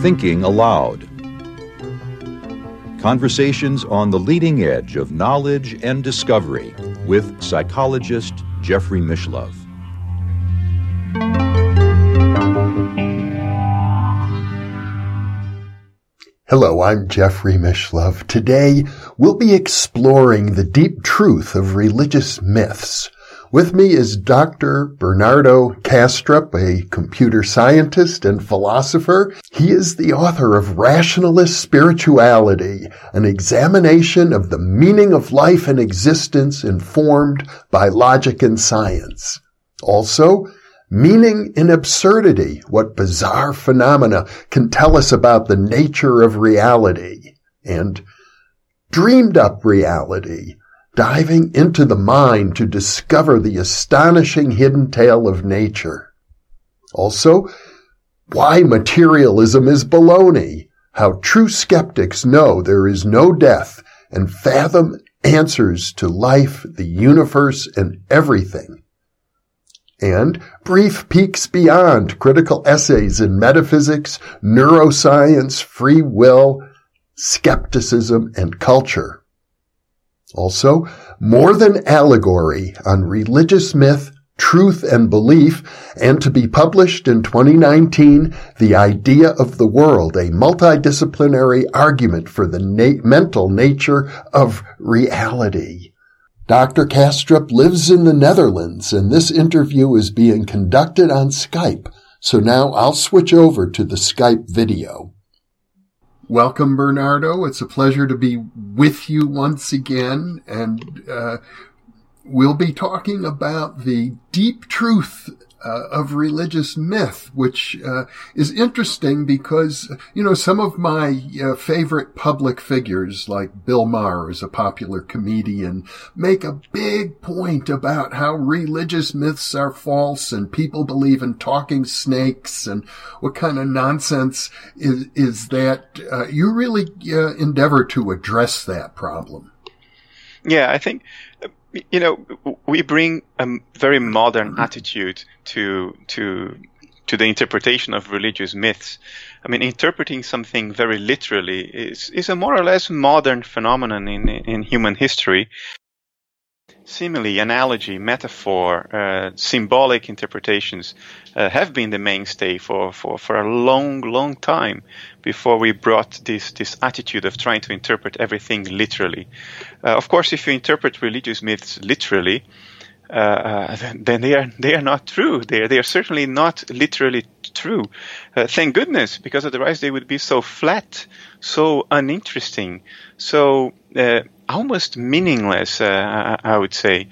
Thinking Aloud. Conversations on the leading edge of knowledge and discovery with psychologist Jeffrey Mishlove. Hello, I'm Jeffrey Mishlove. Today, we'll be exploring the deep truth of religious myths. With me is Dr. Bernardo Kastrup, a computer scientist and philosopher. He is the author of Rationalist Spirituality, an examination of the meaning of life and existence informed by logic and science. Also, Meaning in absurdity, what bizarre phenomena can tell us about the nature of reality, and dreamed up reality, diving into the mind to discover the astonishing hidden tale of nature. Also, why materialism is baloney, how true skeptics know there is no death and fathom answers to life, the universe, and everything and brief peeks beyond critical essays in metaphysics, neuroscience, free will, skepticism, and culture. Also, more than allegory on religious myth, truth and belief, and to be published in 2019, The Idea of the World, a multidisciplinary argument for the na- mental nature of reality. Dr. Kastrup lives in the Netherlands and this interview is being conducted on Skype. So now I'll switch over to the Skype video. Welcome, Bernardo. It's a pleasure to be with you once again. And uh, we'll be talking about the deep truth uh, of religious myth, which uh, is interesting because you know some of my uh, favorite public figures, like Bill Maher, is a popular comedian, make a big point about how religious myths are false and people believe in talking snakes and what kind of nonsense is is that. Uh, you really uh, endeavor to address that problem. Yeah, I think you know, we bring a very modern attitude to to to the interpretation of religious myths. I mean, interpreting something very literally is is a more or less modern phenomenon in in human history simile, analogy, metaphor, uh, symbolic interpretations uh, have been the mainstay for, for, for a long, long time before we brought this, this attitude of trying to interpret everything literally. Uh, of course, if you interpret religious myths literally, uh, uh, then they are they are not true. They are, they are certainly not literally true. Uh, thank goodness, because otherwise they would be so flat, so uninteresting, so almost meaningless. Uh, I would say.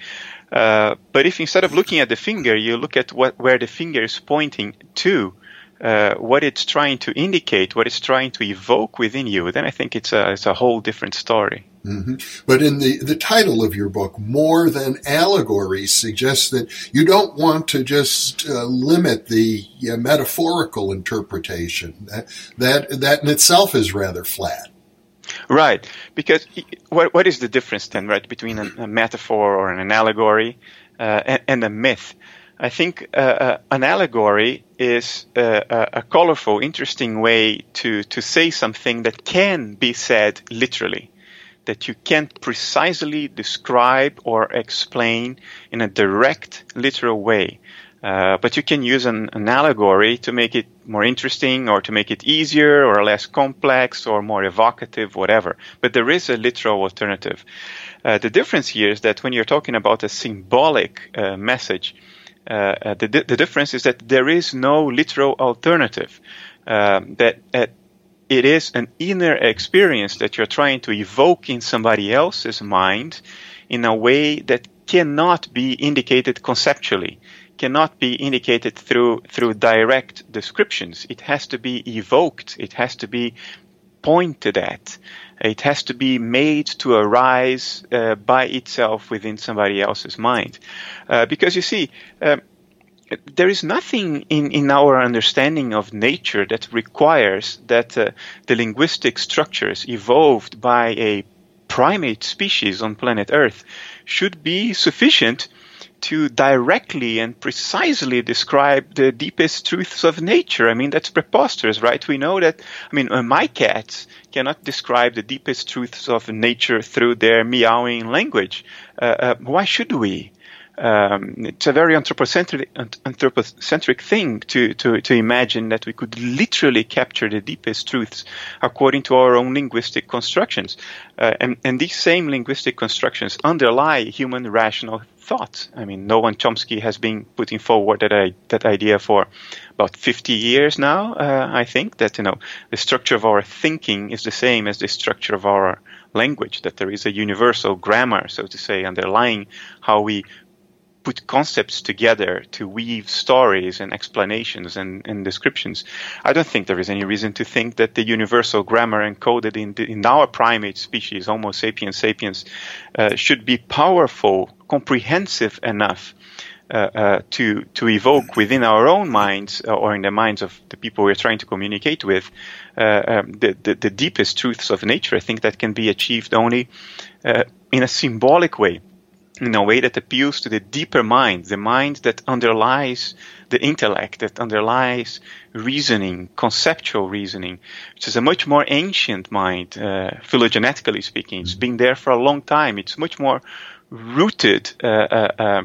Uh, but if instead of looking at the finger, you look at what where the finger is pointing to, uh, what it's trying to indicate, what it's trying to evoke within you, then I think it's a it's a whole different story. Mm-hmm. But in the, the title of your book, More Than Allegory, suggests that you don't want to just uh, limit the uh, metaphorical interpretation. That, that, that in itself is rather flat. Right, because what what is the difference then, right, between a, a metaphor or an allegory uh, and, and, a myth? I think uh, uh, an allegory is uh, a, colorful, interesting way to to say something that can be said literally, that you can't precisely describe or explain in a direct, literal way. Uh, but you can use an, an, allegory to make it more interesting or to make it easier or less complex or more evocative, whatever. But there is a literal alternative. Uh, the difference here is that when you're talking about a symbolic uh, message, uh, uh, the, the difference is that there is no literal alternative. Um, that it is an inner experience that you're trying to evoke in somebody else's mind in a way that cannot be indicated conceptually cannot be indicated through through direct descriptions. It has to be evoked. It has to be pointed at. It has to be made to arise uh, by itself within somebody else's mind. Uh, because you see, uh, there is nothing in, in our understanding of nature that requires that uh, the linguistic structures evolved by a primate species on planet Earth should be sufficient to directly and precisely describe the deepest truths of nature. I mean, that's preposterous, right? We know that, I mean, uh, my cats cannot describe the deepest truths of nature through their meowing language. Uh, uh, why should we? Um, it's a very anthropocentric, anthropocentric thing to, to, to imagine that we could literally capture the deepest truths according to our own linguistic constructions. Uh, and, and these same linguistic constructions underlie human rational thought. I mean, Noam Chomsky has been putting forward that, that idea for about 50 years now, uh, I think, that, you know, the structure of our thinking is the same as the structure of our language, that there is a universal grammar, so to say, underlying how we put concepts together to weave stories and explanations and, and, descriptions. I don't think there is any reason to think that the universal grammar encoded in, the, in our primate species, Homo sapiens sapiens, uh, should be powerful, comprehensive enough uh, uh, to to evoke within our own minds uh, or in the minds of the people we're trying to communicate with uh, um, the, the, the deepest truths of nature. I think that can be achieved only uh, in a symbolic way in a way that appeals to the deeper mind, the mind that underlies the intellect, that underlies reasoning, conceptual reasoning, which is a much more ancient mind, uh, phylogenetically speaking. It's been there for a long time. It's much more rooted uh, uh, uh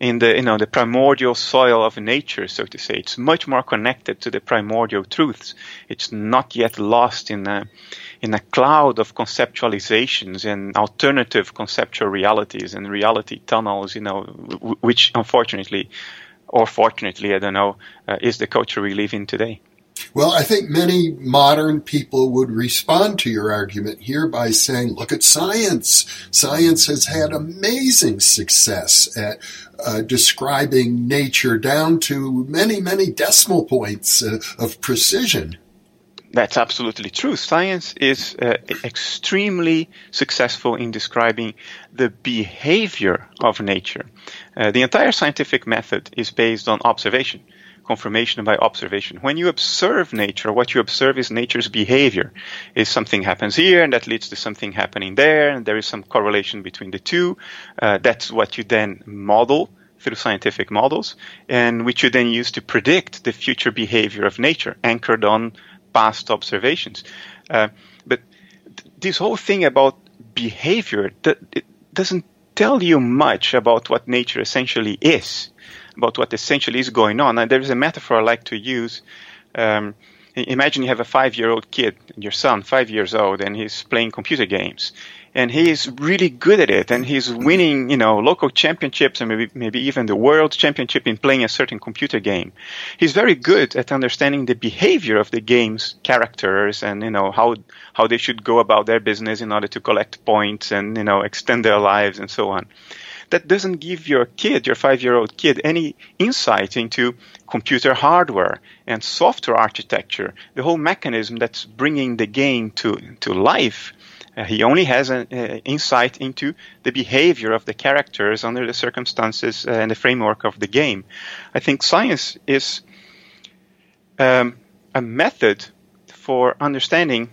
in the you know the primordial soil of nature, so to say. It's much more connected to the primordial truths. It's not yet lost in a in a cloud of conceptualizations and alternative conceptual realities and reality tunnels, you know, which unfortunately, or fortunately, I don't know, uh, is the culture we live in today. Well, I think many modern people would respond to your argument here by saying, look at science. Science has had amazing success at uh, describing nature down to many, many decimal points uh, of precision. That's absolutely true. Science is uh, extremely successful in describing the behavior of nature. Uh, the entire scientific method is based on observation, confirmation by observation. When you observe nature, what you observe is nature's behavior. Is something happens here and that leads to something happening there, and there is some correlation between the two. Uh, that's what you then model through scientific models, and which you then use to predict the future behavior of nature, anchored on past observations. Uh, but th- this whole thing about behavior that it doesn't tell you much about what nature essentially is, about what essentially is going on. And there's a metaphor I like to use. Um, imagine you have a five-year-old kid, your son, five years old, and he's playing computer games. And he's really good at it and he's winning you know local championships and maybe maybe even the world championship in playing a certain computer game. He's very good at understanding the behavior of the game's characters and you know how how they should go about their business in order to collect points and you know extend their lives and so on that doesn't give your kid, your five year old kid, any insight into computer hardware and software architecture, the whole mechanism that's bringing the game to, to life. Uh, he only has an uh, insight into the behavior of the characters under the circumstances uh, and the framework of the game. I think science is um, a method for understanding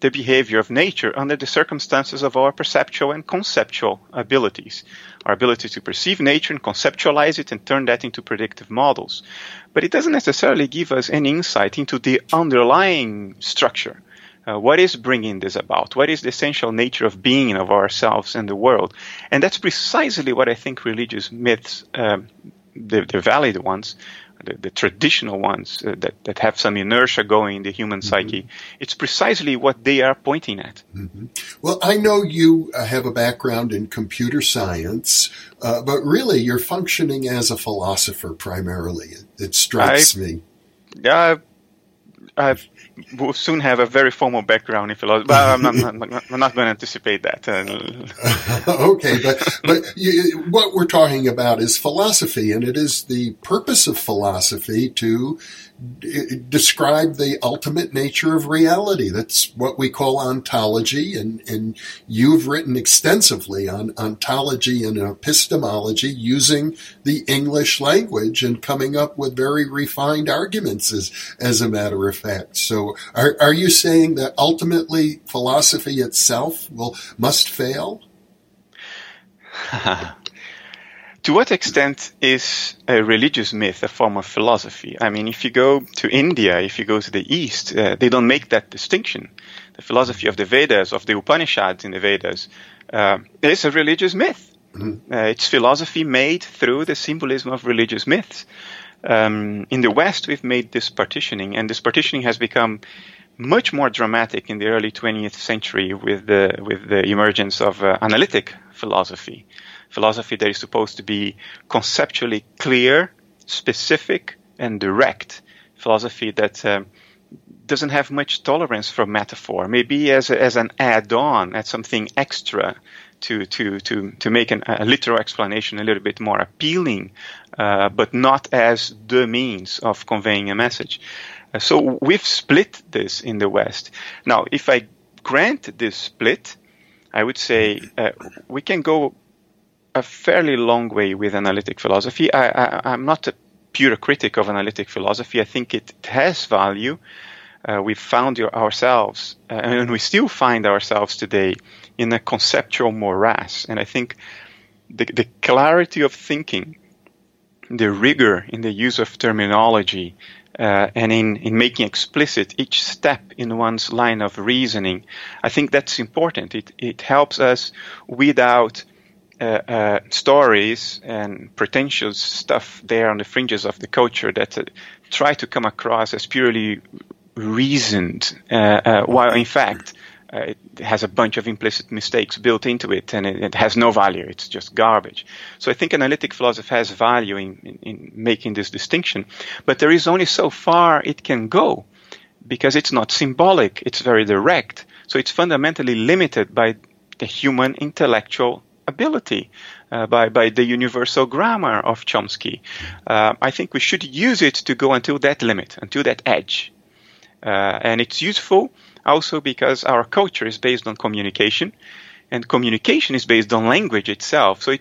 the behavior of nature under the circumstances of our perceptual and conceptual abilities. Our ability to perceive nature and conceptualize it and turn that into predictive models. But it doesn't necessarily give us any insight into the underlying structure uh, what is bringing this about? What is the essential nature of being of ourselves and the world? And that's precisely what I think religious myths, um, the, the, valid ones, the, the traditional ones uh, that, that have some inertia going in the human mm-hmm. psyche, it's precisely what they are pointing at. Mm-hmm. Well, I know you uh, have a background in computer science, uh, but really you're functioning as a philosopher primarily. It, it strikes I, me. Yeah, I've will soon have a very formal background in philosophy. But I'm not, not, not going to anticipate that. Uh, okay, but but you, what we're talking about is philosophy, and it is the purpose of philosophy to describe the ultimate nature of reality. That's what we call ontology, and, and you've written extensively on ontology and epistemology using the English language and coming up with very refined arguments as, as a matter of fact. So are, are you saying that ultimately philosophy itself will, must fail? to what extent is a religious myth a form of philosophy? I mean, if you go to India, if you go to the East, uh, they don't make that distinction. The philosophy of the Vedas, of the Upanishads in the Vedas, uh, is a religious myth. Mm-hmm. Uh, it's philosophy made through the symbolism of religious myths. Um, in the West, we've made this partitioning, and this partitioning has become much more dramatic in the early 20th century with the with the emergence of uh, analytic philosophy, philosophy that is supposed to be conceptually clear, specific, and direct. Philosophy that um, doesn't have much tolerance for metaphor, maybe as a, as an add-on, as something extra to to to to make an, a literal explanation a little bit more appealing, uh, but not as the means of conveying a message. Uh, so we've split this in the West. Now, if I grant this split, I would say uh, we can go a fairly long way with analytic philosophy. I, am not a pure critic of analytic philosophy. I think it has value. Uh, we found ourselves, uh, and we still find ourselves today in a conceptual morass. And I think the, the clarity of thinking, the rigor in the use of terminology, uh, and in, in making explicit each step in one's line of reasoning, I think that's important. It, it helps us weed out uh, uh, stories and pretentious stuff there on the fringes of the culture that uh, try to come across as purely reasoned, uh, while in fact it has a bunch of implicit mistakes built into it and it, it, has no value. It's just garbage. So I think analytic philosophy has value in, in, in, making this distinction, but there is only so far it can go because it's not symbolic. It's very direct. So it's fundamentally limited by the human intellectual ability. Uh, by, by the universal grammar of Chomsky. Uh, I think we should use it to go until that limit, until that edge. Uh, and it's useful also because our culture is based on communication, and communication is based on language itself. So, it,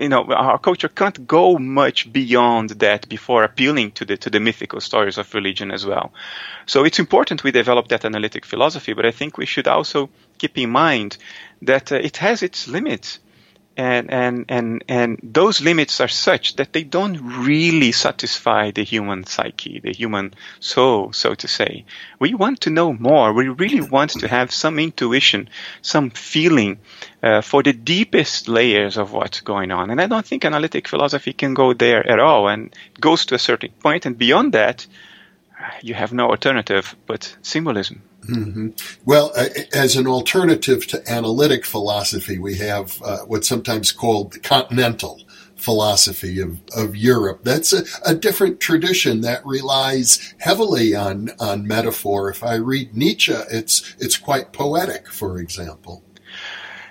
you know, our culture can't go much beyond that before appealing to the to the mythical stories of religion as well. So, it's important we develop that analytic philosophy, but I think we should also keep in mind that uh, it has its limits and and and and those limits are such that they don't really satisfy the human psyche, the human soul, so to say. We want to know more. We really want to have some intuition, some feeling uh, for the deepest layers of what's going on. And I don't think analytic philosophy can go there at all. And goes to a certain point, and beyond that, you have no alternative but symbolism. Mm-hmm. Well, uh, as an alternative to analytic philosophy, we have uh, what's sometimes called the continental philosophy of, of Europe. That's a, a, different tradition that relies heavily on, on metaphor. If I read Nietzsche, it's, it's quite poetic, for example.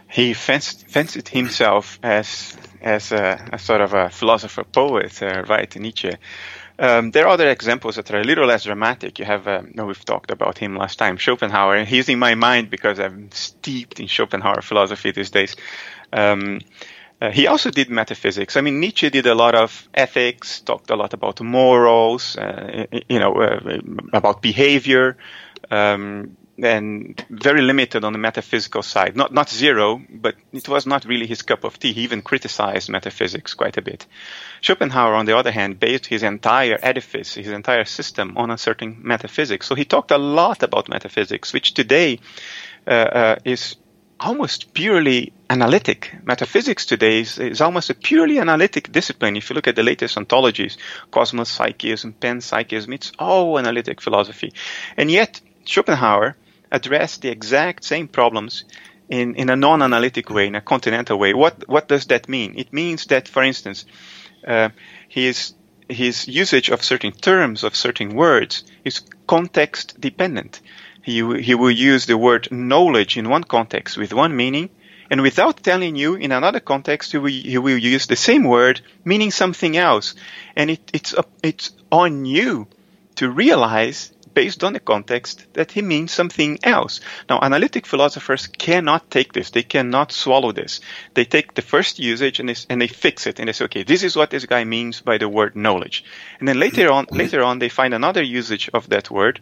He fancied, fancied himself as, as a, a, sort of a philosopher poet, uh, right, Nietzsche. Um, there are other examples that are a little less dramatic. You have, uh, no, we've talked about him last time, Schopenhauer. He's in my mind because I'm steeped in Schopenhauer philosophy these days. Um, uh, he also did metaphysics. I mean, Nietzsche did a lot of ethics, talked a lot about morals, uh, you know, uh, about behavior. Um, and very limited on the metaphysical side. Not not zero, but it was not really his cup of tea. He even criticized metaphysics quite a bit. Schopenhauer, on the other hand, based his entire edifice, his entire system on a certain metaphysics. So he talked a lot about metaphysics, which today uh, uh, is almost purely analytic. Metaphysics today is, is, almost a purely analytic discipline. If you look at the latest ontologies, cosmopsychism, panpsychism, it's all analytic philosophy. And yet, Schopenhauer address the exact same problems in, in a non-analytic way, in a continental way. What what does that mean? It means that, for instance, uh, his his usage of certain terms of certain words is context dependent. He he will use the word knowledge in one context with one meaning, and without telling you in another context, he will, he will use the same word meaning something else, and it, it's it's on you to realize based on the context that he means something else. Now, analytic philosophers cannot take this. They cannot swallow this. They take the first usage and they, and they fix it and they say, okay, this is what this guy means by the word knowledge. And then later on, later on, they find another usage of that word.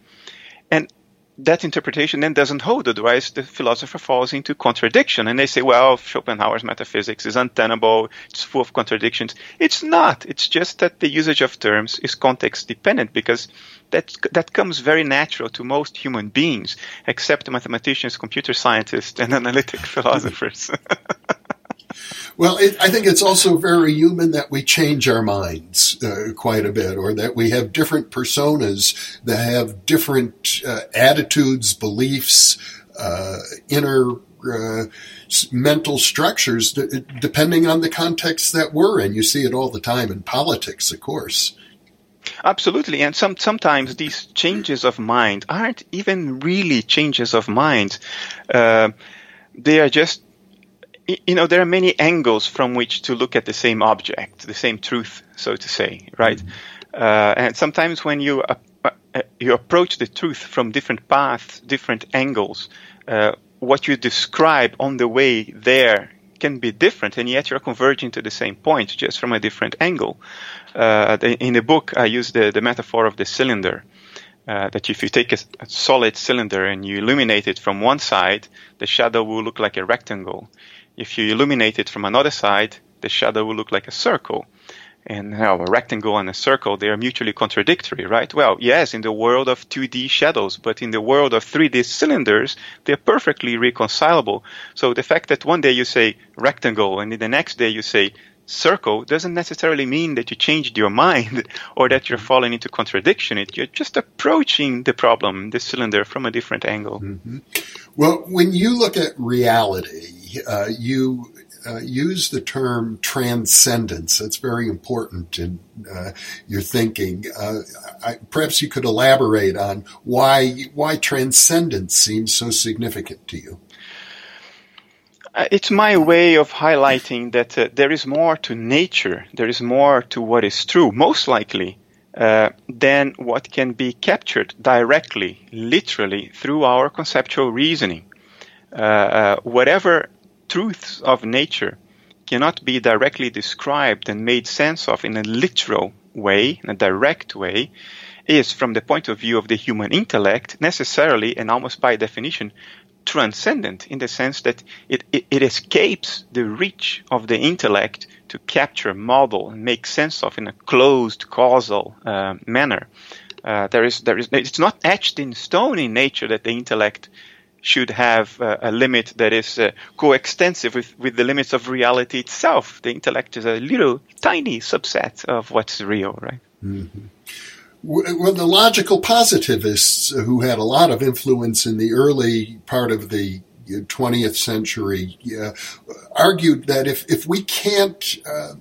And that interpretation then doesn't hold. Otherwise, the philosopher falls into contradiction. And they say, well, Schopenhauer's metaphysics is untenable, it's full of contradictions. It's not. It's just that the usage of terms is context dependent because that, that comes very natural to most human beings, except mathematicians, computer scientists, and analytic philosophers. Well, it, I think it's also very human that we change our minds uh, quite a bit, or that we have different personas that have different uh, attitudes, beliefs, uh, inner uh, mental structures, d- depending on the context that we're in. You see it all the time in politics, of course. Absolutely, and some sometimes these changes of mind aren't even really changes of mind. Uh, they are just you know, there are many angles from which to look at the same object, the same truth, so to say, right? Mm-hmm. Uh, and sometimes when you uh, uh, you approach the truth from different paths, different angles, uh, what you describe on the way there can be different, and yet you're converging to the same point, just from a different angle. Uh, in the book, I use the, the metaphor of the cylinder. Uh, that if you take a, a, solid cylinder and you illuminate it from one side, the shadow will look like a rectangle. If you illuminate it from another side, the shadow will look like a circle. And you know, a rectangle and a circle, they are mutually contradictory, right? Well, yes, in the world of 2D shadows, but in the world of 3D cylinders, they're perfectly reconcilable. So the fact that one day you say rectangle and the next day you say circle doesn't necessarily mean that you changed your mind or that you're falling into contradiction. It, you're just approaching the problem, the cylinder, from a different angle. Mm-hmm. Well, when you look at reality, uh, you uh, use the term transcendence. That's very important in uh, your thinking. Uh, I, perhaps you could elaborate on why why transcendence seems so significant to you. Uh, it's my way of highlighting that uh, there is more to nature. There is more to what is true, most likely, than what can be captured directly, literally, through our conceptual reasoning. whatever truths of nature cannot be directly described and made sense of in a literal way, in a direct way, is, from the point of view of the human intellect, necessarily and almost by definition transcendent in the sense that it, it, it escapes the reach of the intellect to capture, model, and make sense of in a closed causal uh, manner. Uh, there is, there is, it's not etched in stone in nature that the intellect should have uh, a limit that is uh, coextensive with, with the limits of reality itself. The intellect is a little tiny subset of what's real, right? Mm-hmm. Well, the logical positivists, who had a lot of influence in the early part of the 20th century, uh, argued that if, if we can't uh,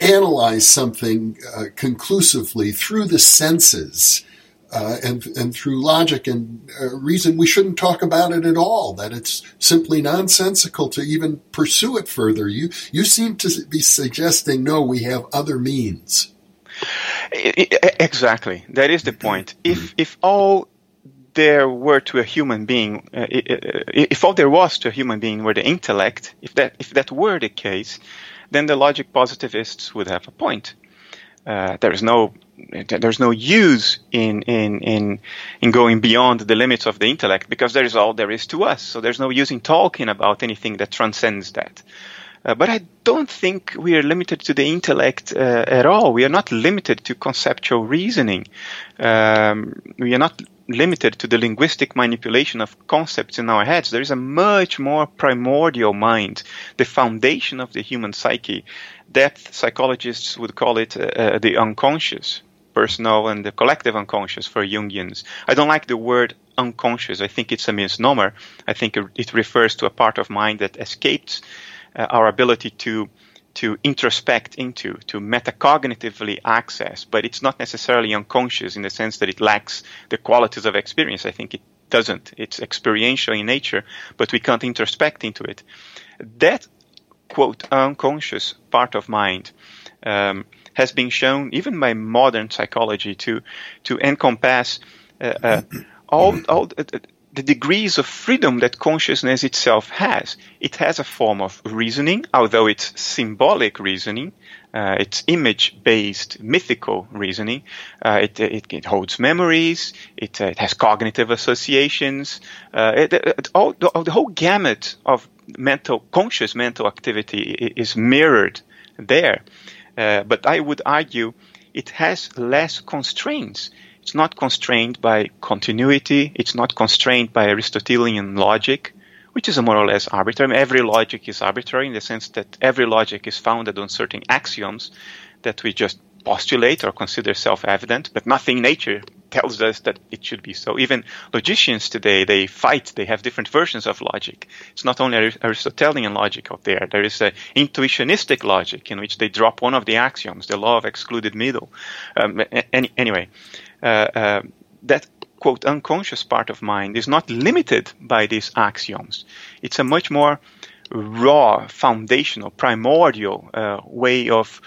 analyze something uh, conclusively through the senses, uh, and and through logic and uh, reason, we shouldn't talk about it at all. That it's simply nonsensical to even pursue it further. You you seem to be suggesting no, we have other means. Exactly, that is the point. If if all there were to a human being, uh, if all there was to a human being were the intellect, if that if that were the case, then the logic positivists would have a point. Uh, there is no there's no use in, in, in, in going beyond the limits of the intellect because there is all there is to us. So there's no use in talking about anything that transcends that. Uh, but I don't think we are limited to the intellect uh, at all. We are not limited to conceptual reasoning. Um, we are not limited to the linguistic manipulation of concepts in our heads. There is a much more primordial mind, the foundation of the human psyche. Depth psychologists would call it uh, uh the unconscious personal and the collective unconscious for Jungians. I don't like the word unconscious. I think it's a misnomer. I think it refers to a part of mind that escapes uh, our ability to to introspect into, to metacognitively access, but it's not necessarily unconscious in the sense that it lacks the qualities of experience. I think it doesn't. It's experiential in nature, but we can't introspect into it. That quote unconscious part of mind um, has been shown, even by modern psychology, to to encompass uh, uh, all all. Uh, the degrees of freedom that consciousness itself has. It has a form of reasoning, although it's symbolic reasoning, uh, it's image-based, mythical reasoning. Uh, it, it, it, holds memories. It, uh, it, has cognitive associations. Uh, it, all, the, the, whole gamut of mental, conscious mental activity is mirrored there. Uh, but I would argue it has less constraints. It's not constrained by continuity. It's not constrained by Aristotelian logic which is more or less arbitrary. Every logic is arbitrary in the sense that every logic is founded on certain axioms that we just postulate or consider self-evident, but nothing in nature tells us that it should be so. Even logicians today, they fight. They have different versions of logic. It's not only Aristotelian logic out there. There is a intuitionistic logic in which they drop one of the axioms, the law of excluded middle. Um, any, anyway, uh, uh, that quote unconscious part of mind is not limited by these axioms. It's a much more raw, foundational, primordial uh, way of,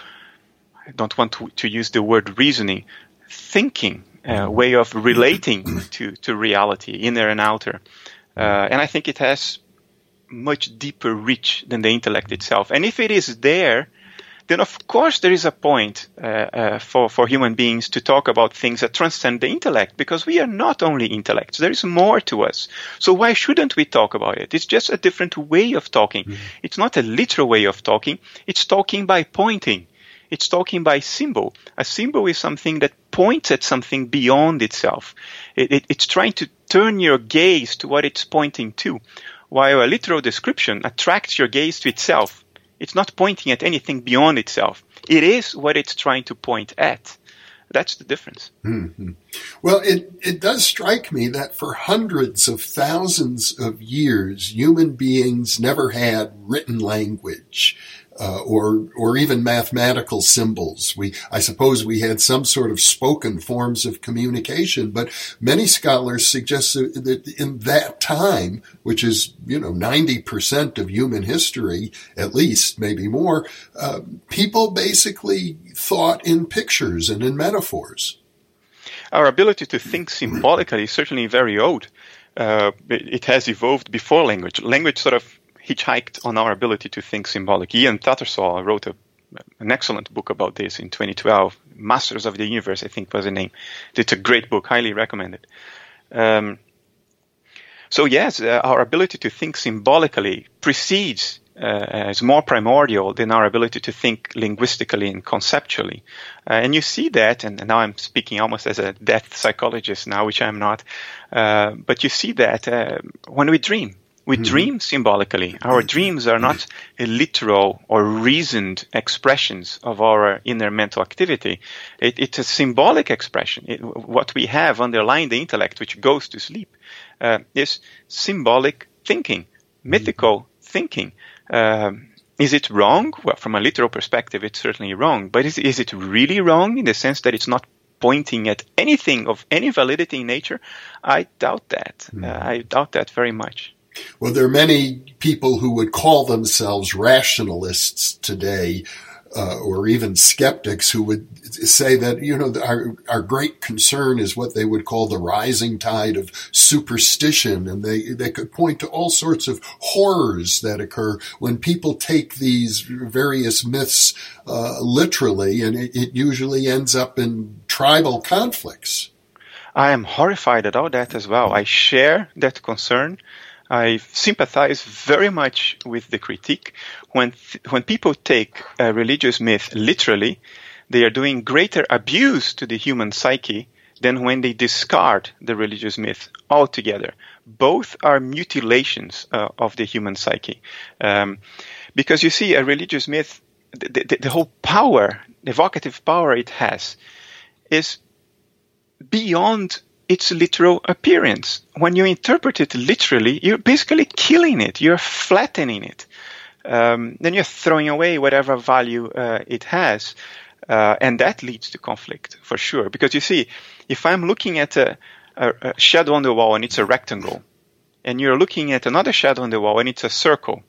I don't want to, to, use the word reasoning, thinking, uh, way of relating to, to reality, inner and outer. Uh, and I think it has much deeper reach than the intellect itself. And if it is there, then of course there is a point uh, uh, for, for human beings to talk about things that transcend the intellect because we are not only intellects. There is more to us. So why shouldn't we talk about it? It's just a different way of talking. Mm-hmm. It's not a literal way of talking. It's talking by pointing. It's talking by symbol. A symbol is something that points at something beyond itself. It, it, it's trying to turn your gaze to what it's pointing to, while a literal description attracts your gaze to itself it's not pointing at anything beyond itself. It is what it's trying to point at. That's the difference. Mm-hmm. Well, it, it does strike me that for hundreds of thousands of years, human beings never had written language uh, or or even mathematical symbols. We, I suppose, we had some sort of spoken forms of communication, but many scholars suggest that in that time, which is you know ninety percent of human history, at least maybe more, uh, people basically thought in pictures and in metaphors. Our ability to think symbolically is certainly very old. Uh, it has evolved before language. Language sort of hitchhiked on our ability to think symbolic. Ian Tattersall wrote a, an excellent book about this in 2012. Masters of the Universe, I think was the name. It's a great book, highly recommended. Um, so yes, uh, our ability to think symbolically precedes uh, is more primordial than our ability to think linguistically and conceptually. Uh, and you see that, and, and, now I'm speaking almost as a depth psychologist now, which I'm not, uh, but you see that uh, when we dream. We mm-hmm. dream symbolically. Our dreams are not literal or reasoned expressions of our inner mental activity. It, it's a symbolic expression. It, what we have underlying the intellect, which goes to sleep, uh, is symbolic thinking, mythical mm-hmm. thinking. Um, is it wrong? Well, from a literal perspective, it's certainly wrong. But is, is it really wrong in the sense that it's not pointing at anything of any validity in nature? I doubt that. Mm. Uh, I doubt that very much. Well, there are many people who would call themselves rationalists today, uh, or even skeptics who would say that, you know, our, our great concern is what they would call the rising tide of superstition. And they, they could point to all sorts of horrors that occur when people take these various myths, uh, literally, and it, it usually ends up in tribal conflicts. I am horrified at all that as well. I share that concern. I sympathize very much with the critique. When, th- when people take a religious myth literally, they are doing greater abuse to the human psyche than when they discard the religious myth altogether. Both are mutilations uh, of the human psyche. Um, because you see, a religious myth, the, the, the whole power, the evocative power it has, is beyond its literal appearance. When you interpret it literally, you're basically killing it. You're flattening it. Um, then you're throwing away whatever value uh, it has. Uh, and that leads to conflict for sure. Because you see, if I'm looking at a, a, a, shadow on the wall and it's a rectangle, and you're looking at another shadow on the wall and it's a circle,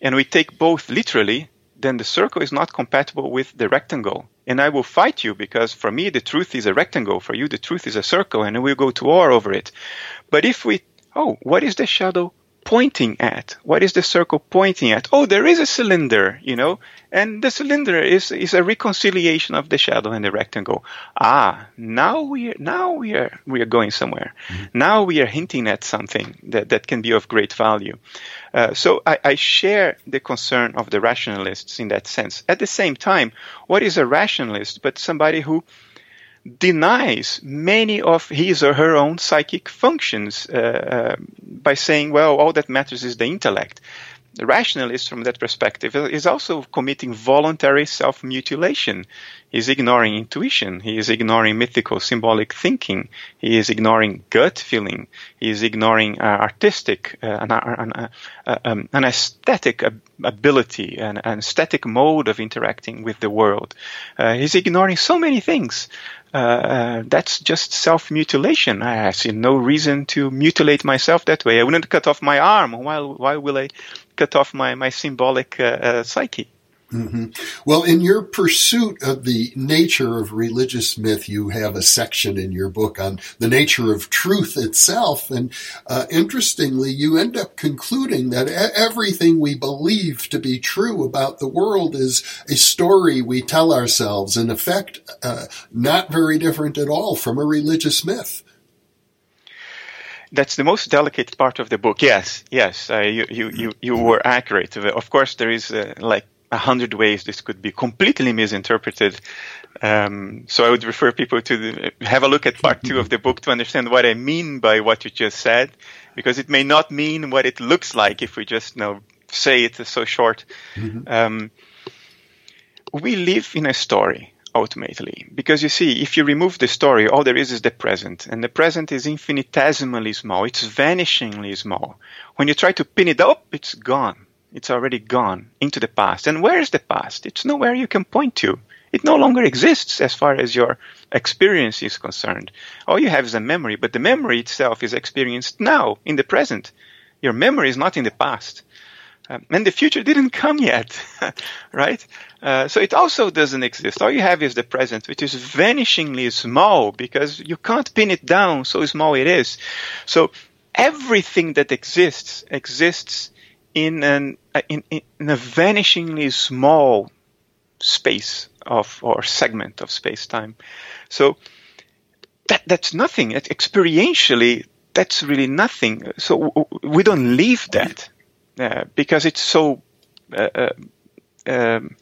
and we take both literally, then the circle is not compatible with the rectangle and I will fight you because for me the truth is a rectangle, for you the truth is a circle, and we'll go to war over it. But if we oh, what is the shadow pointing at? What is the circle pointing at? Oh, there is a cylinder, you know, and the cylinder is, is a reconciliation of the shadow and the rectangle. Ah, now we are, now we are, we are going somewhere. Mm-hmm. Now we are hinting at something that, that can be of great value. Uh, so I, I share the concern of the rationalists in that sense. At the same time, what is a rationalist but somebody who denies many of his or her own psychic functions uh, uh, by saying, well, all that matters is the intellect. The rationalist, from that perspective, is also committing voluntary self mutilation. He's ignoring intuition. He is ignoring mythical, symbolic thinking. He is ignoring gut feeling. He is ignoring uh, artistic, uh, an, an, uh, uh, um, an, aesthetic ability, an, an, aesthetic mode of interacting with the world. Uh, he's ignoring so many things. Uh, that's just self mutilation. I see no reason to mutilate myself that way. I wouldn't cut off my arm. Why, why will I cut off my, my symbolic uh, uh, psyche? Mm-hmm. Well, in your pursuit of the nature of religious myth, you have a section in your book on the nature of truth itself. And uh, interestingly, you end up concluding that everything we believe to be true about the world is a story we tell ourselves, in effect, uh, not very different at all from a religious myth that's the most delicate part of the book. Yes, yes, uh, you, you, you, you were accurate. Of course, there is uh, like a hundred ways this could be completely misinterpreted. Um, so I would refer people to the, have a look at part two of the book to understand what I mean by what you just said, because it may not mean what it looks like if we just you know say it so short. Mm-hmm. Um, we live in a story ultimately because you see if you remove the story all there is is the present and the present is infinitesimally small it's vanishingly small when you try to pin it up it's gone it's already gone into the past. And where is the past? It's nowhere you can point to. It no longer exists as far as your experience is concerned. All you have is a memory, but the memory itself is experienced now, in the present. Your memory is not in the past. Um, and the future didn't come yet, right? Uh, so it also doesn't exist. All you have is the present, which is vanishingly small because you can't pin it down, so small it is. So everything that exists exists in an uh, in, in a vanishingly small space of or segment of space time. So that that's nothing. Experientially, that's really nothing. So we don't leave that uh, because it's so uh, uh, um,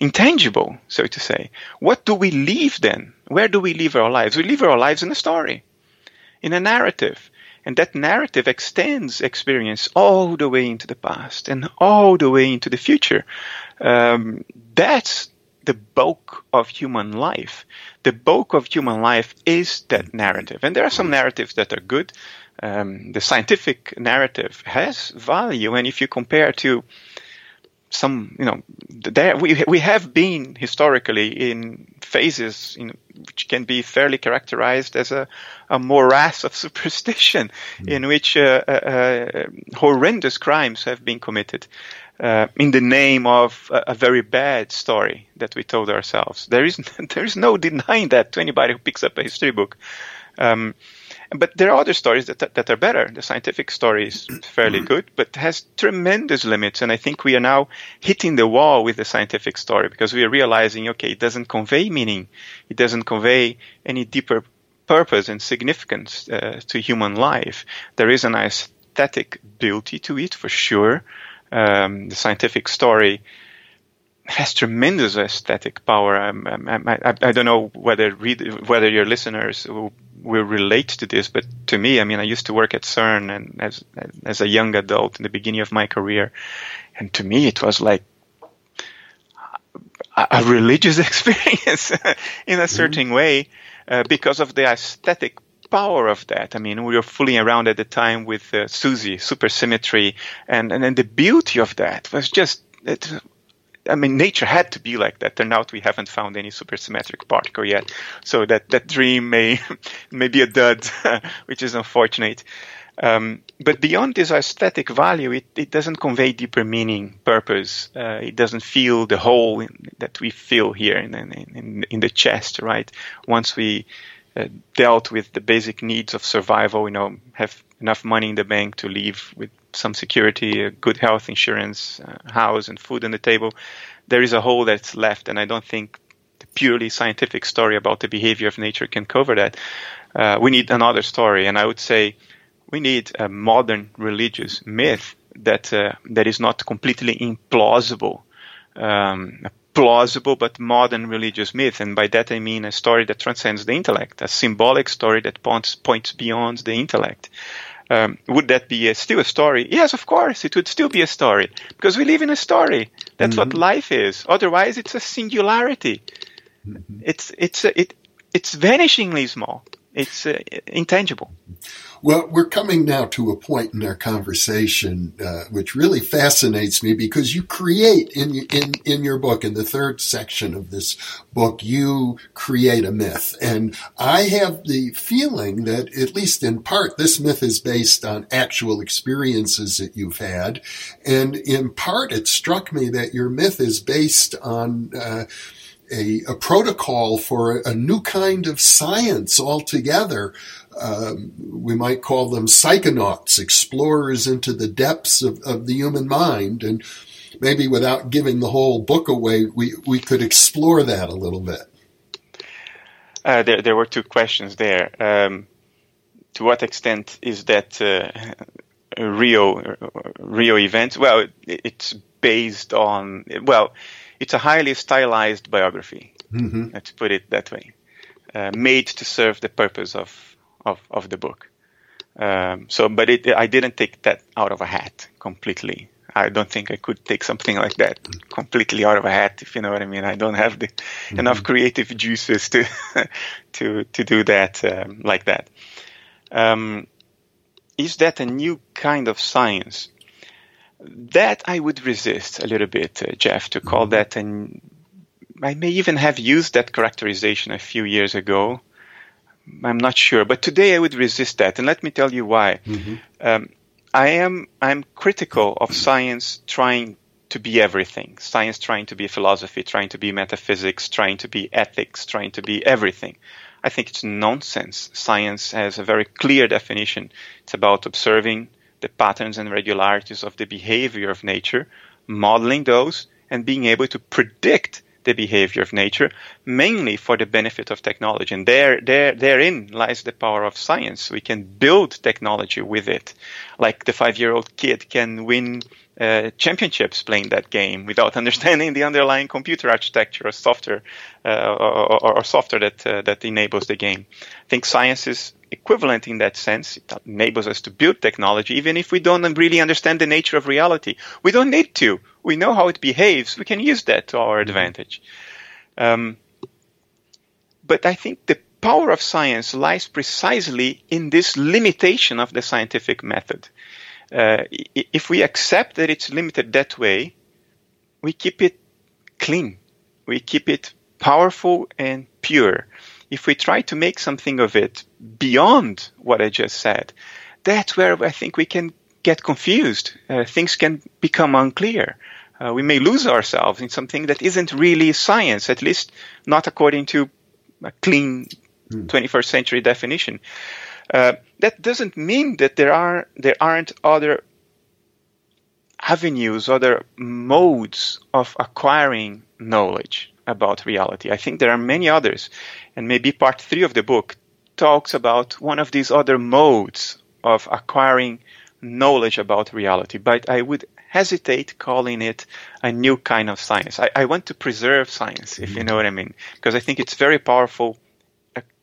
intangible, so to say. What do we leave then? Where do we live our lives? We live our lives in a story, in a narrative. And that narrative extends experience all the way into the past and all the way into the future. Um, that's the bulk of human life. The bulk of human life is that narrative. And there are some narratives that are good. Um, the scientific narrative has value. And if you compare to some, you know, there, we, we have been historically in phases in, which can be fairly characterized as a, a morass of superstition mm. in which uh, uh, uh, horrendous crimes have been committed uh, in the name of a, a, very bad story that we told ourselves. There is, there is no denying that to anybody who picks up a history book. Um, but there are other stories that, that are better. The scientific story is fairly good, but has tremendous limits. And I think we are now hitting the wall with the scientific story because we are realizing, okay, it doesn't convey meaning. It doesn't convey any deeper purpose and significance uh, to human life. There is an aesthetic beauty to it for sure. Um, the scientific story has tremendous aesthetic power. Um, I, I, I, don't know whether read, whether your listeners will, will, relate to this, but to me, I mean, I used to work at CERN and as as a young adult in the beginning of my career, and to me, it was like a, religious experience in a certain mm-hmm. way uh, because of the aesthetic power of that. I mean, we were fooling around at the time with uh, SUSY, supersymmetry, and, and, and the beauty of that was just, it I mean, nature had to be like that. Turned out we haven't found any supersymmetric particle yet, so that that dream may may be a dud, which is unfortunate. Um, but beyond this aesthetic value, it, it doesn't convey deeper meaning, purpose. Uh, it doesn't feel the hole in, that we feel here in, in, in, in the chest, right? Once we uh, dealt with the basic needs of survival. You know, have enough money in the bank to live with some security, good health insurance, uh, house, and food on the table. There is a hole that's left, and I don't think the purely scientific story about the behavior of nature can cover that. Uh, we need another story, and I would say we need a modern religious myth that uh, that is not completely implausible, um, plausible but modern religious myth, and by that I mean a story that transcends the intellect, a symbolic story that points points beyond the intellect. Um, would that be a, still a story? Yes, of course, it would still be a story because we live in a story. That's mm-hmm. what life is. Otherwise, it's a singularity. Mm-hmm. It's it's it it's vanishingly small. It's uh, intangible. Well, we're coming now to a point in our conversation uh, which really fascinates me because you create in in in your book in the third section of this book you create a myth, and I have the feeling that at least in part this myth is based on actual experiences that you've had, and in part it struck me that your myth is based on. Uh, a, a, protocol for a, new kind of science altogether um, we might call them psychonauts, explorers into the depths of, of the human mind. And maybe without giving the whole book away, we, we could explore that a little bit. Uh, there, there were two questions there. Um, to what extent is that uh, a real, real event? Well, it, it's based on, well, it's a highly stylized biography, mm-hmm. to put it that way, uh, made to serve the purpose of of, of the book. Um, so, but it, I didn't take that out of a hat completely. I don't think I could take something like that completely out of a hat, if you know what I mean. I don't have the mm-hmm. enough creative juices to to to do that um, like that. Um, is that a new kind of science? That I would resist a little bit, uh, Jeff, to call mm-hmm. that and I may even have used that characterization a few years ago. I'm not sure, but today I would resist that, and let me tell you why. Mm-hmm. Um, I am I'm critical of science trying to be everything. Science trying to be philosophy, trying to be metaphysics, trying to be ethics, trying to be everything. I think it's nonsense. Science has a very clear definition. It's about observing the patterns and regularities of the behavior of nature, modeling those, and being able to predict the behavior of nature, mainly for the benefit of technology. And there, there, therein lies the power of science. We can build technology with it. Like the five-year-old kid can win uh, championships playing that game without understanding the underlying computer architecture or software uh, or, or, or, software that uh, that enables the game. I think science is equivalent in that sense. It enables us to build technology, even if we don't really understand the nature of reality. We don't need to. We know how it behaves. We can use that to our advantage. Um, but I think the power of science lies precisely in this limitation of the scientific method. Uh, if we accept that it's limited that way, we keep it clean. We keep it powerful and pure if we try to make something of it beyond what I just said, that's where I think we can get confused. Uh, things can become unclear. Uh, we may lose ourselves in something that isn't really science, at least not according to a clean hmm. 21st century definition. Uh, that doesn't mean that there are there aren't other avenues, other modes of acquiring knowledge about reality. I think there are many others, and maybe part three of the book talks about one of these other modes of acquiring knowledge about reality. But I would hesitate calling it a new kind of science. I, I want to preserve science, if you mm-hmm. know what I mean, because I think it's very powerful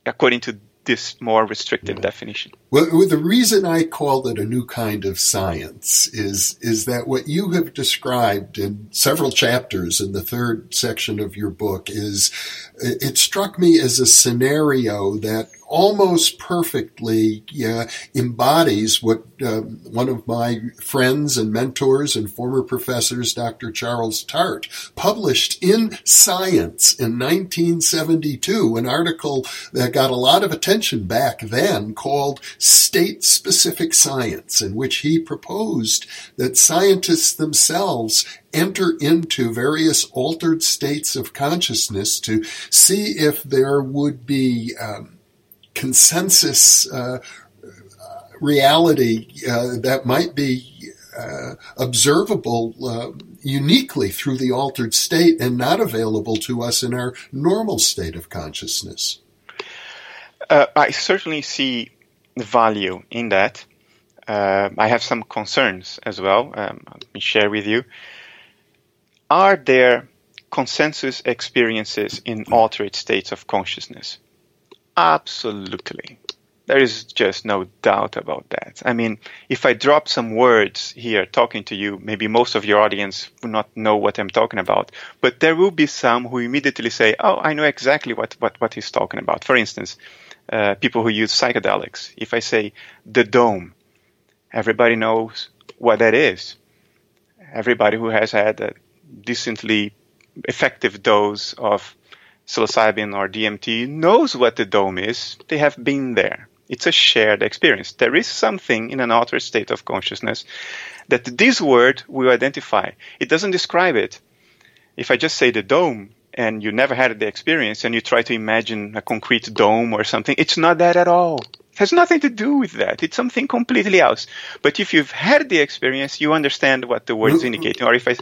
according to this more restricted yeah. definition. Well, the reason I called it a new kind of science is is that what you have described in several chapters in the third section of your book is it struck me as a scenario that almost perfectly uh, embodies what uh, one of my friends and mentors and former professors, Dr. Charles Tart, published in Science in 1972, an article that got a lot of attention back then called State Specific Science, in which he proposed that scientists themselves enter into various altered states of consciousness to see if there would be um, consensus uh, reality uh, that might be uh, observable uh, uniquely through the altered state and not available to us in our normal state of consciousness. Uh, I certainly see value in that. I have some concerns as well. Um, let me share with you. Are there consensus experiences in altered states of consciousness? Absolutely. There is just no doubt about that. I mean, if I drop some words here talking to you, maybe most of your audience will not know what I'm talking about, but there will be some who immediately say, Oh, I know exactly what, what, what he's talking about. For instance, uh, people who use psychedelics. If I say the dome, everybody knows what that is. Everybody who has had a decently effective dose of psilocybin or DMT knows what the dome is. They have been there. It's a shared experience. There is something in an altered state of consciousness that this word will identify. It doesn't describe it. If I just say the dome and you never had the experience and you try to imagine a concrete dome or something, it's not that at all. It has nothing to do with that. It's something completely else. But if you've had the experience, you understand what the word is mm-hmm. indicating. Or if I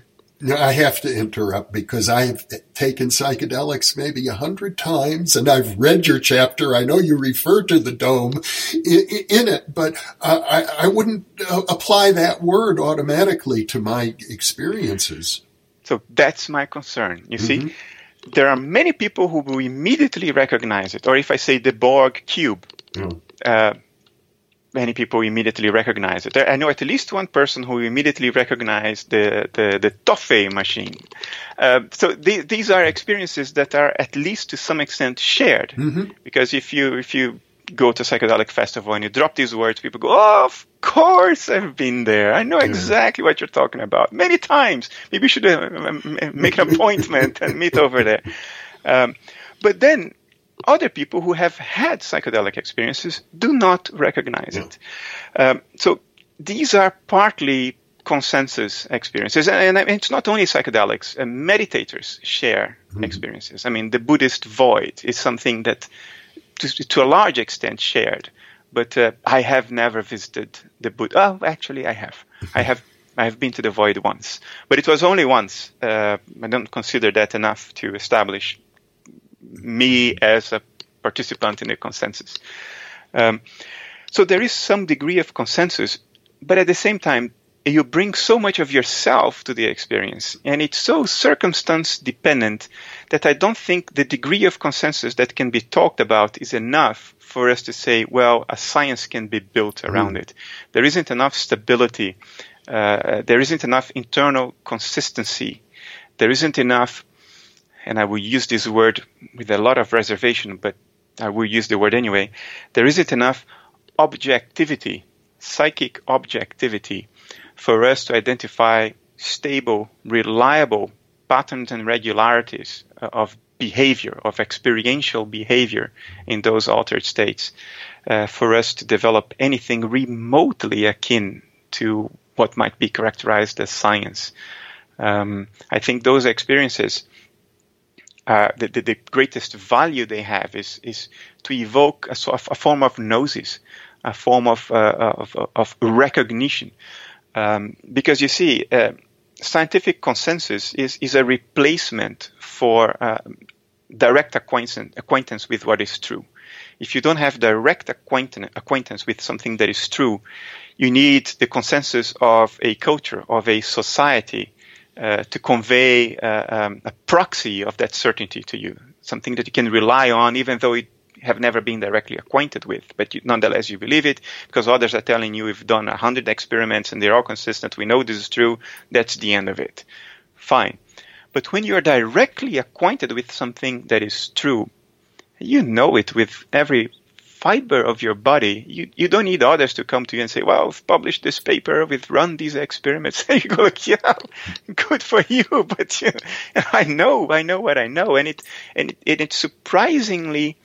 I have to interrupt because I have taken psychedelics maybe a hundred times and I've read your chapter. I know you refer to the dome in, it, but I, I wouldn't uh, apply that word automatically to my experiences. So that's my concern. You mm-hmm. see, there are many people who will immediately recognize it. Or if I say the Borg cube, mm. uh, many people immediately recognize it. I know at least one person who immediately recognized the the, the Tophet machine. Uh, so th- these are experiences that are at least to some extent shared. Mm-hmm. Because if you if you go to psychedelic festival and you drop these words, people go, "Oh, of course I've been there. I know exactly what you're talking about many times. Maybe you should uh, make an appointment and meet over there." Um, but then other people who have had psychedelic experiences do not recognize it. Um, so these are partly consensus experiences. And, and it's not only psychedelics, uh, meditators share mm-hmm. experiences. I mean, the Buddhist void is something that, to, to a large extent, shared. But uh, I have never visited the Buddha. Oh, actually, I have. I have. I have been to the void once, but it was only once. Uh, I don't consider that enough to establish me as a participant in the consensus. Um, so there is some degree of consensus, but at the same time, you bring so much of yourself to the experience, and it's so circumstance dependent that I don't think the degree of consensus that can be talked about is enough for us to say, well, a science can be built around mm. it. There isn't enough stability. Uh, there isn't enough internal consistency. There isn't enough and I will use this word with a lot of reservation, but I will use the word anyway, there isn't enough objectivity, psychic objectivity, for us to identify stable, reliable patterns and regularities of behavior, of experiential behavior in those altered states, uh, for us to develop anything remotely akin to what might be characterized as science. Um, I think those experiences uh, the, the, the, greatest value they have is is to evoke a, sort of, a form of gnosis, a form of uh, of, of, recognition, um, because you see, uh, scientific consensus is is a replacement for uh, direct acquaintance acquaintance with what is true. If you don't have direct acquaintance acquaintance with something that is true, you need the consensus of a culture, of a society, uh, to convey uh, um, a proxy of that certainty to you, something that you can rely on, even though you have never been directly acquainted with, but you, nonetheless you believe it because others are telling you we've done a hundred experiments and they're all consistent. We know this is true. That's the end of it. Fine. But when you are directly acquainted with something that is true, you know it with every fiber of your body, you, you don't need others to come to you and say, well, I've published this paper, we've run these experiments. And you go like, yeah, good for you. But you know, I know, I know what I know. And it, and it, it's surprisingly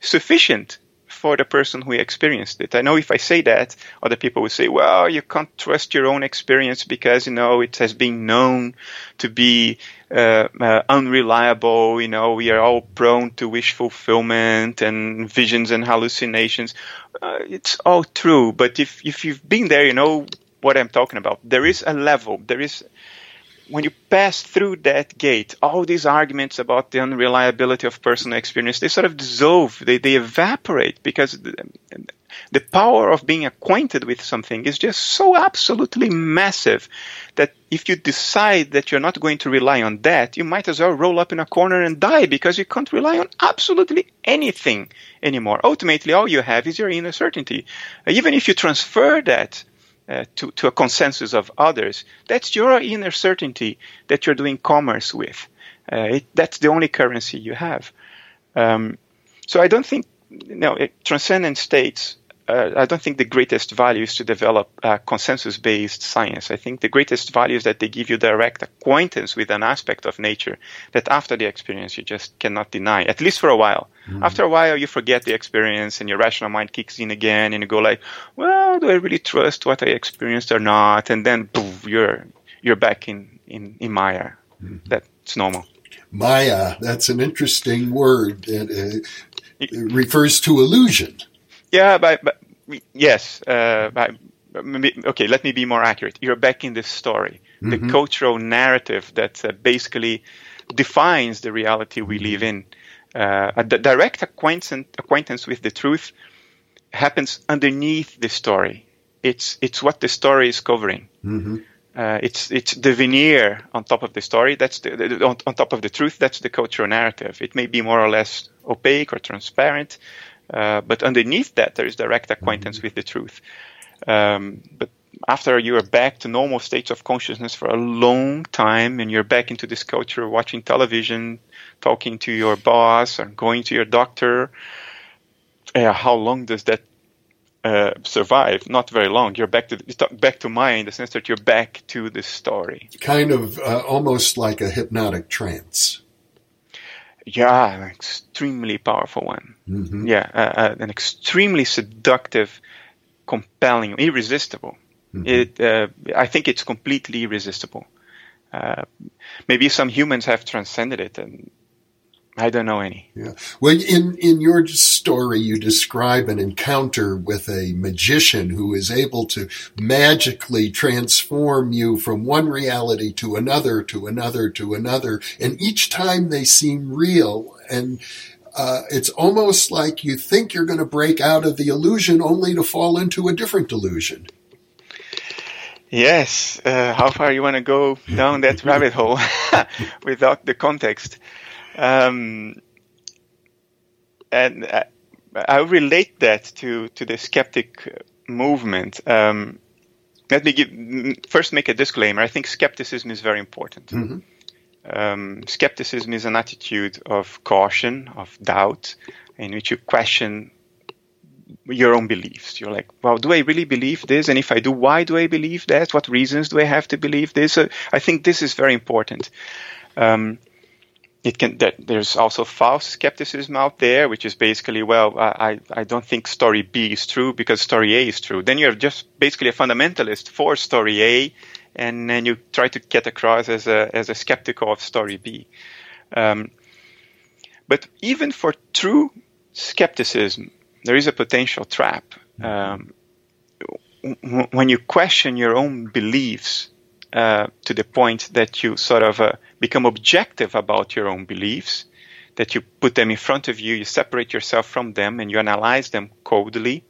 sufficient for the person who experienced it. I know if I say that, other people will say, well, you can't trust your own experience because, you know, it has been known to be uh, uh, unreliable. You know, we are all prone to wish fulfillment and visions and hallucinations. Uh, it's all true, but if if you've been there, you know what I'm talking about. There is a level. There is when you pass through that gate, all these arguments about the unreliability of personal experience, they sort of dissolve, they, they evaporate because the, power of being acquainted with something is just so absolutely massive that if you decide that you're not going to rely on that, you might as well roll up in a corner and die because you can't rely on absolutely anything anymore. Ultimately, all you have is your inner certainty. Even if you transfer that uh, to, to a consensus of others, that's your inner certainty that you're doing commerce with. Uh, it, that's the only currency you have. Um, so I don't think, you know, it, transcendent states uh, I don't think the greatest value is to develop uh, consensus based science. I think the greatest value is that they give you direct acquaintance with an aspect of nature that after the experience you just cannot deny, at least for a while. Mm-hmm. After a while, you forget the experience and your rational mind kicks in again and you go like, well, do I really trust what I experienced or not? And then poof, you're, you're back in, in, in Maya. Mm-hmm. That's normal. Maya, that's an interesting word. It, it, it refers to illusion. Yeah, but, but yes, uh, but, okay. Let me be more accurate. You're back in the story, mm-hmm. the cultural narrative that uh, basically defines the reality we live in. Uh, a d- direct acquaintance, acquaintance with the truth happens underneath the story. It's it's what the story is covering. Mm-hmm. Uh, it's it's the veneer on top of the story. That's the, the on, on, top of the truth. That's the cultural narrative. It may be more or less opaque or transparent, uh, but underneath that, there is direct acquaintance with the truth. Um, but after you are back to normal states of consciousness for a long time, and you're back into this culture, watching television, talking to your boss, or going to your doctor, how long does that uh, survive? Not very long. You're back to back to in the sense that you're back to the story. Kind of uh, almost like a hypnotic trance. Yeah, an extremely powerful one. Mm-hmm. Yeah, uh, uh, an extremely seductive, compelling, irresistible. Mm-hmm. It, uh, I think it's completely irresistible. Uh, maybe some humans have transcended it, and I don't know any. Yeah. Well, in, in your story, you describe an encounter with a magician who is able to magically transform you from one reality to another, to another, to another. And each time they seem real. And, uh, it's almost like you think you're going to break out of the illusion only to fall into a different illusion. Yes. Uh, how far you want to go down that rabbit hole without the context? Um, and I, I, relate that to, to the skeptic movement. Um, let me give, first make a disclaimer. I think skepticism is very important. Mm-hmm. Um, skepticism is an attitude of caution, of doubt, in which you question your own beliefs. You're like, well, do I really believe this? And if I do, why do I believe that? What reasons do I have to believe this? Uh, I think this is very important. Um, it can that there's also false skepticism out there, which is basically, well, I, I don't think story B is true because story A is true. Then you're just basically a fundamentalist for story A, and then you try to get across as a as a skeptical of story B. Um, but even for true skepticism, there is a potential trap. Um, when you question your own beliefs uh, to the point that you sort of uh, become objective about your own beliefs, that you put them in front of you, you separate yourself from them, and you analyze them coldly.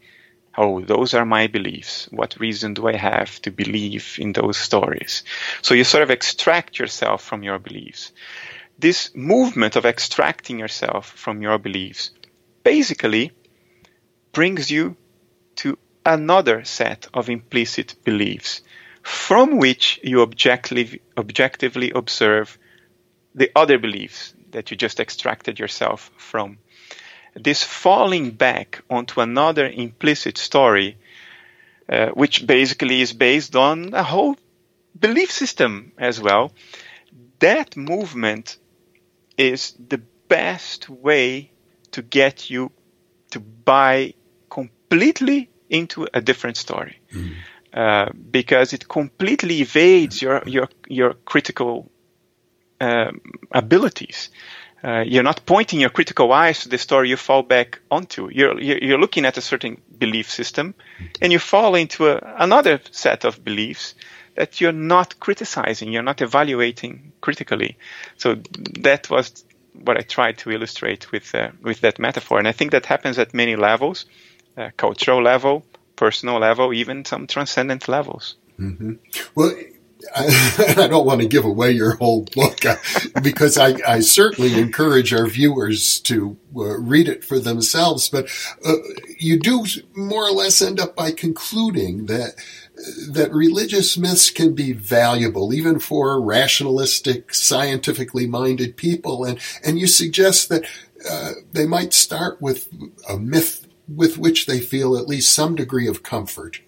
Oh, those are my beliefs. What reason do I have to believe in those stories? So you sort of extract yourself from your beliefs. This movement of extracting yourself from your beliefs basically brings you to another set of implicit beliefs from which you objectively, objectively observe the other beliefs that you just extracted yourself from. This falling back onto another implicit story, uh, which basically is based on a whole belief system as well, that movement is the best way to get you to buy completely into a different story. Mm. Uh, because it completely evades your your your critical um, abilities. Uh, you're not pointing your critical eyes to the story you fall back onto. You're, you're looking at a certain belief system and you fall into a, another set of beliefs that you're not criticizing, you're not evaluating critically. So that was what I tried to illustrate with, uh, with that metaphor. And I think that happens at many levels, uh, cultural level, personal level, even some transcendent levels. Mm-hmm. Well, I, I, don't want to give away your whole book uh, because I, I, certainly encourage our viewers to uh, read it for themselves. But uh, you do more or less end up by concluding that that religious myths can be valuable even for rationalistic, scientifically minded people, and and you suggest that uh, they might start with a myth with which they feel at least some degree of comfort.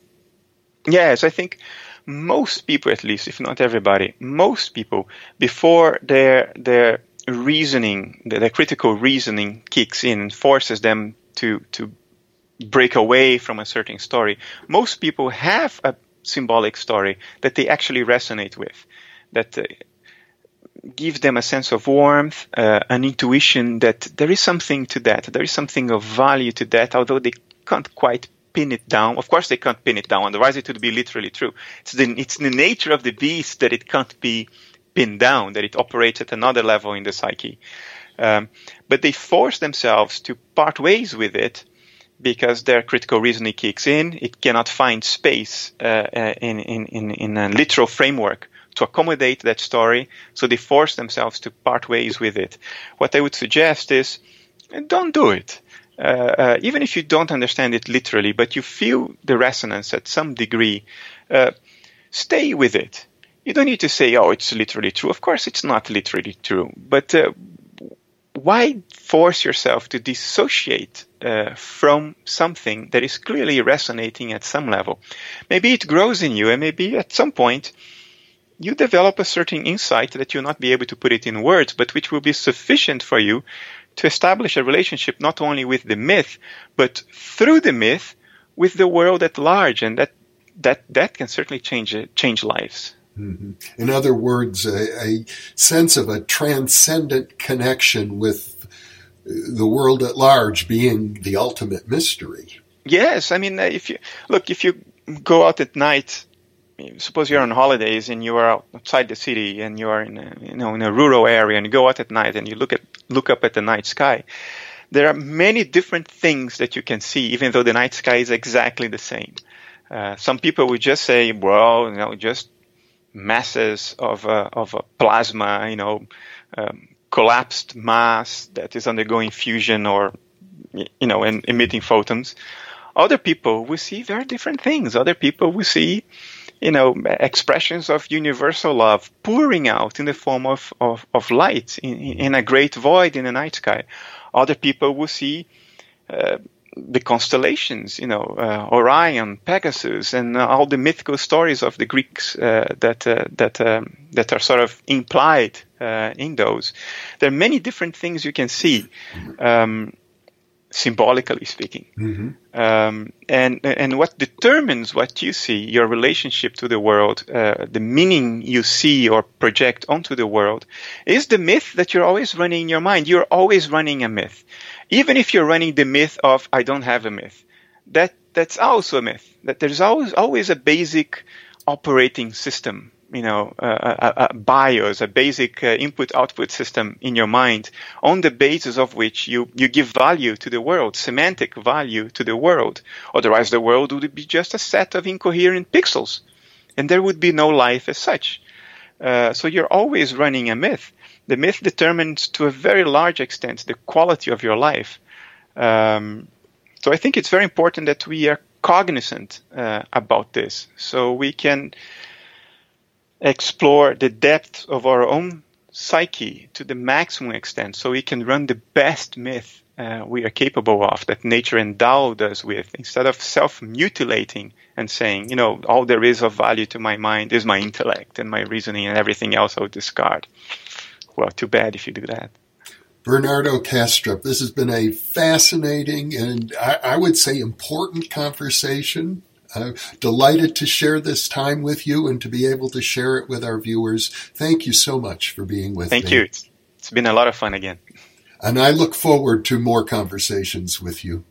Yes, I think most people, at least, if not everybody, most people, before their their reasoning, their critical reasoning kicks in and forces them to to break away from a certain story, most people have a symbolic story that they actually resonate with, that uh, gives them a sense of warmth, uh, an intuition that there is something to that, there is something of value to that, although they can't quite pin it down. Of course, they can't pin it down, otherwise it would be literally true. It's the, it's the nature of the beast that it can't be pinned down, that it operates at another level in the psyche. Um, but they force themselves to part ways with it because their critical reasoning kicks in. It cannot find space uh, uh in, in, in a literal framework to accommodate that story, so they force themselves to part ways with it. What I would suggest is don't do it. Uh, uh, even if you don't understand it literally, but you feel the resonance at some degree, uh, stay with it. You don't need to say, oh, it's literally true. Of course, it's not literally true. But uh, why force yourself to dissociate uh, from something that is clearly resonating at some level? Maybe it grows in you, and maybe at some point you develop a certain insight that you'll not be able to put it in words, but which will be sufficient for you to establish a relationship not only with the myth, but through the myth with the world at large, and that that that can certainly change change lives. Mm-hmm. In other words, a, a, sense of a transcendent connection with the world at large being the ultimate mystery. Yes, I mean, if you look, if you go out at night suppose you're on holidays and you are outside the city and you are in a, you know in a rural area and you go out at night and you look at look up at the night sky there are many different things that you can see even though the night sky is exactly the same. Uh, some people would just say well you know just masses of uh, of plasma you know um, collapsed mass that is undergoing fusion or you know and emitting photons. Other people will see very different things. Other people will see you know, expressions of universal love pouring out in the form of, of, of light in, in a great void in the night sky. Other people will see uh, the constellations, you know, uh, Orion, Pegasus, and all the mythical stories of the Greeks uh, that uh, that um, that are sort of implied uh, in those. There are many different things you can see. Um, symbolically speaking. Mm-hmm. Um, and and what determines what you see, your relationship to the world, uh, the meaning you see or project onto the world, is the myth that you're always running in your mind. You're always running a myth, even if you're running the myth of I don't have a myth. That that's also a myth. That there's always always a basic operating system you know, a, a, BIOS, a basic uh, input-output system in your mind, on the basis of which you, you give value to the world, semantic value to the world. Otherwise, the world would be just a set of incoherent pixels, and there would be no life as such. Uh, so you're always running a myth. The myth determines, to a very large extent, the quality of your life. Um, so I think it's very important that we are cognizant uh, about this, so we can explore the depth of our own psyche to the maximum extent so we can run the best myth uh, we are capable of that nature endowed us with instead of self mutilating and saying, you know, all there is of value to my mind is my intellect and my reasoning and everything else I'll discard. Well, too bad if you do that. Bernardo Kastrup, this has been a fascinating and I, I would say important conversation. Uh, delighted to share this time with you and to be able to share it with our viewers. Thank you so much for being with Thank me. Thank you. It's, it's been a lot of fun again. And I look forward to more conversations with you.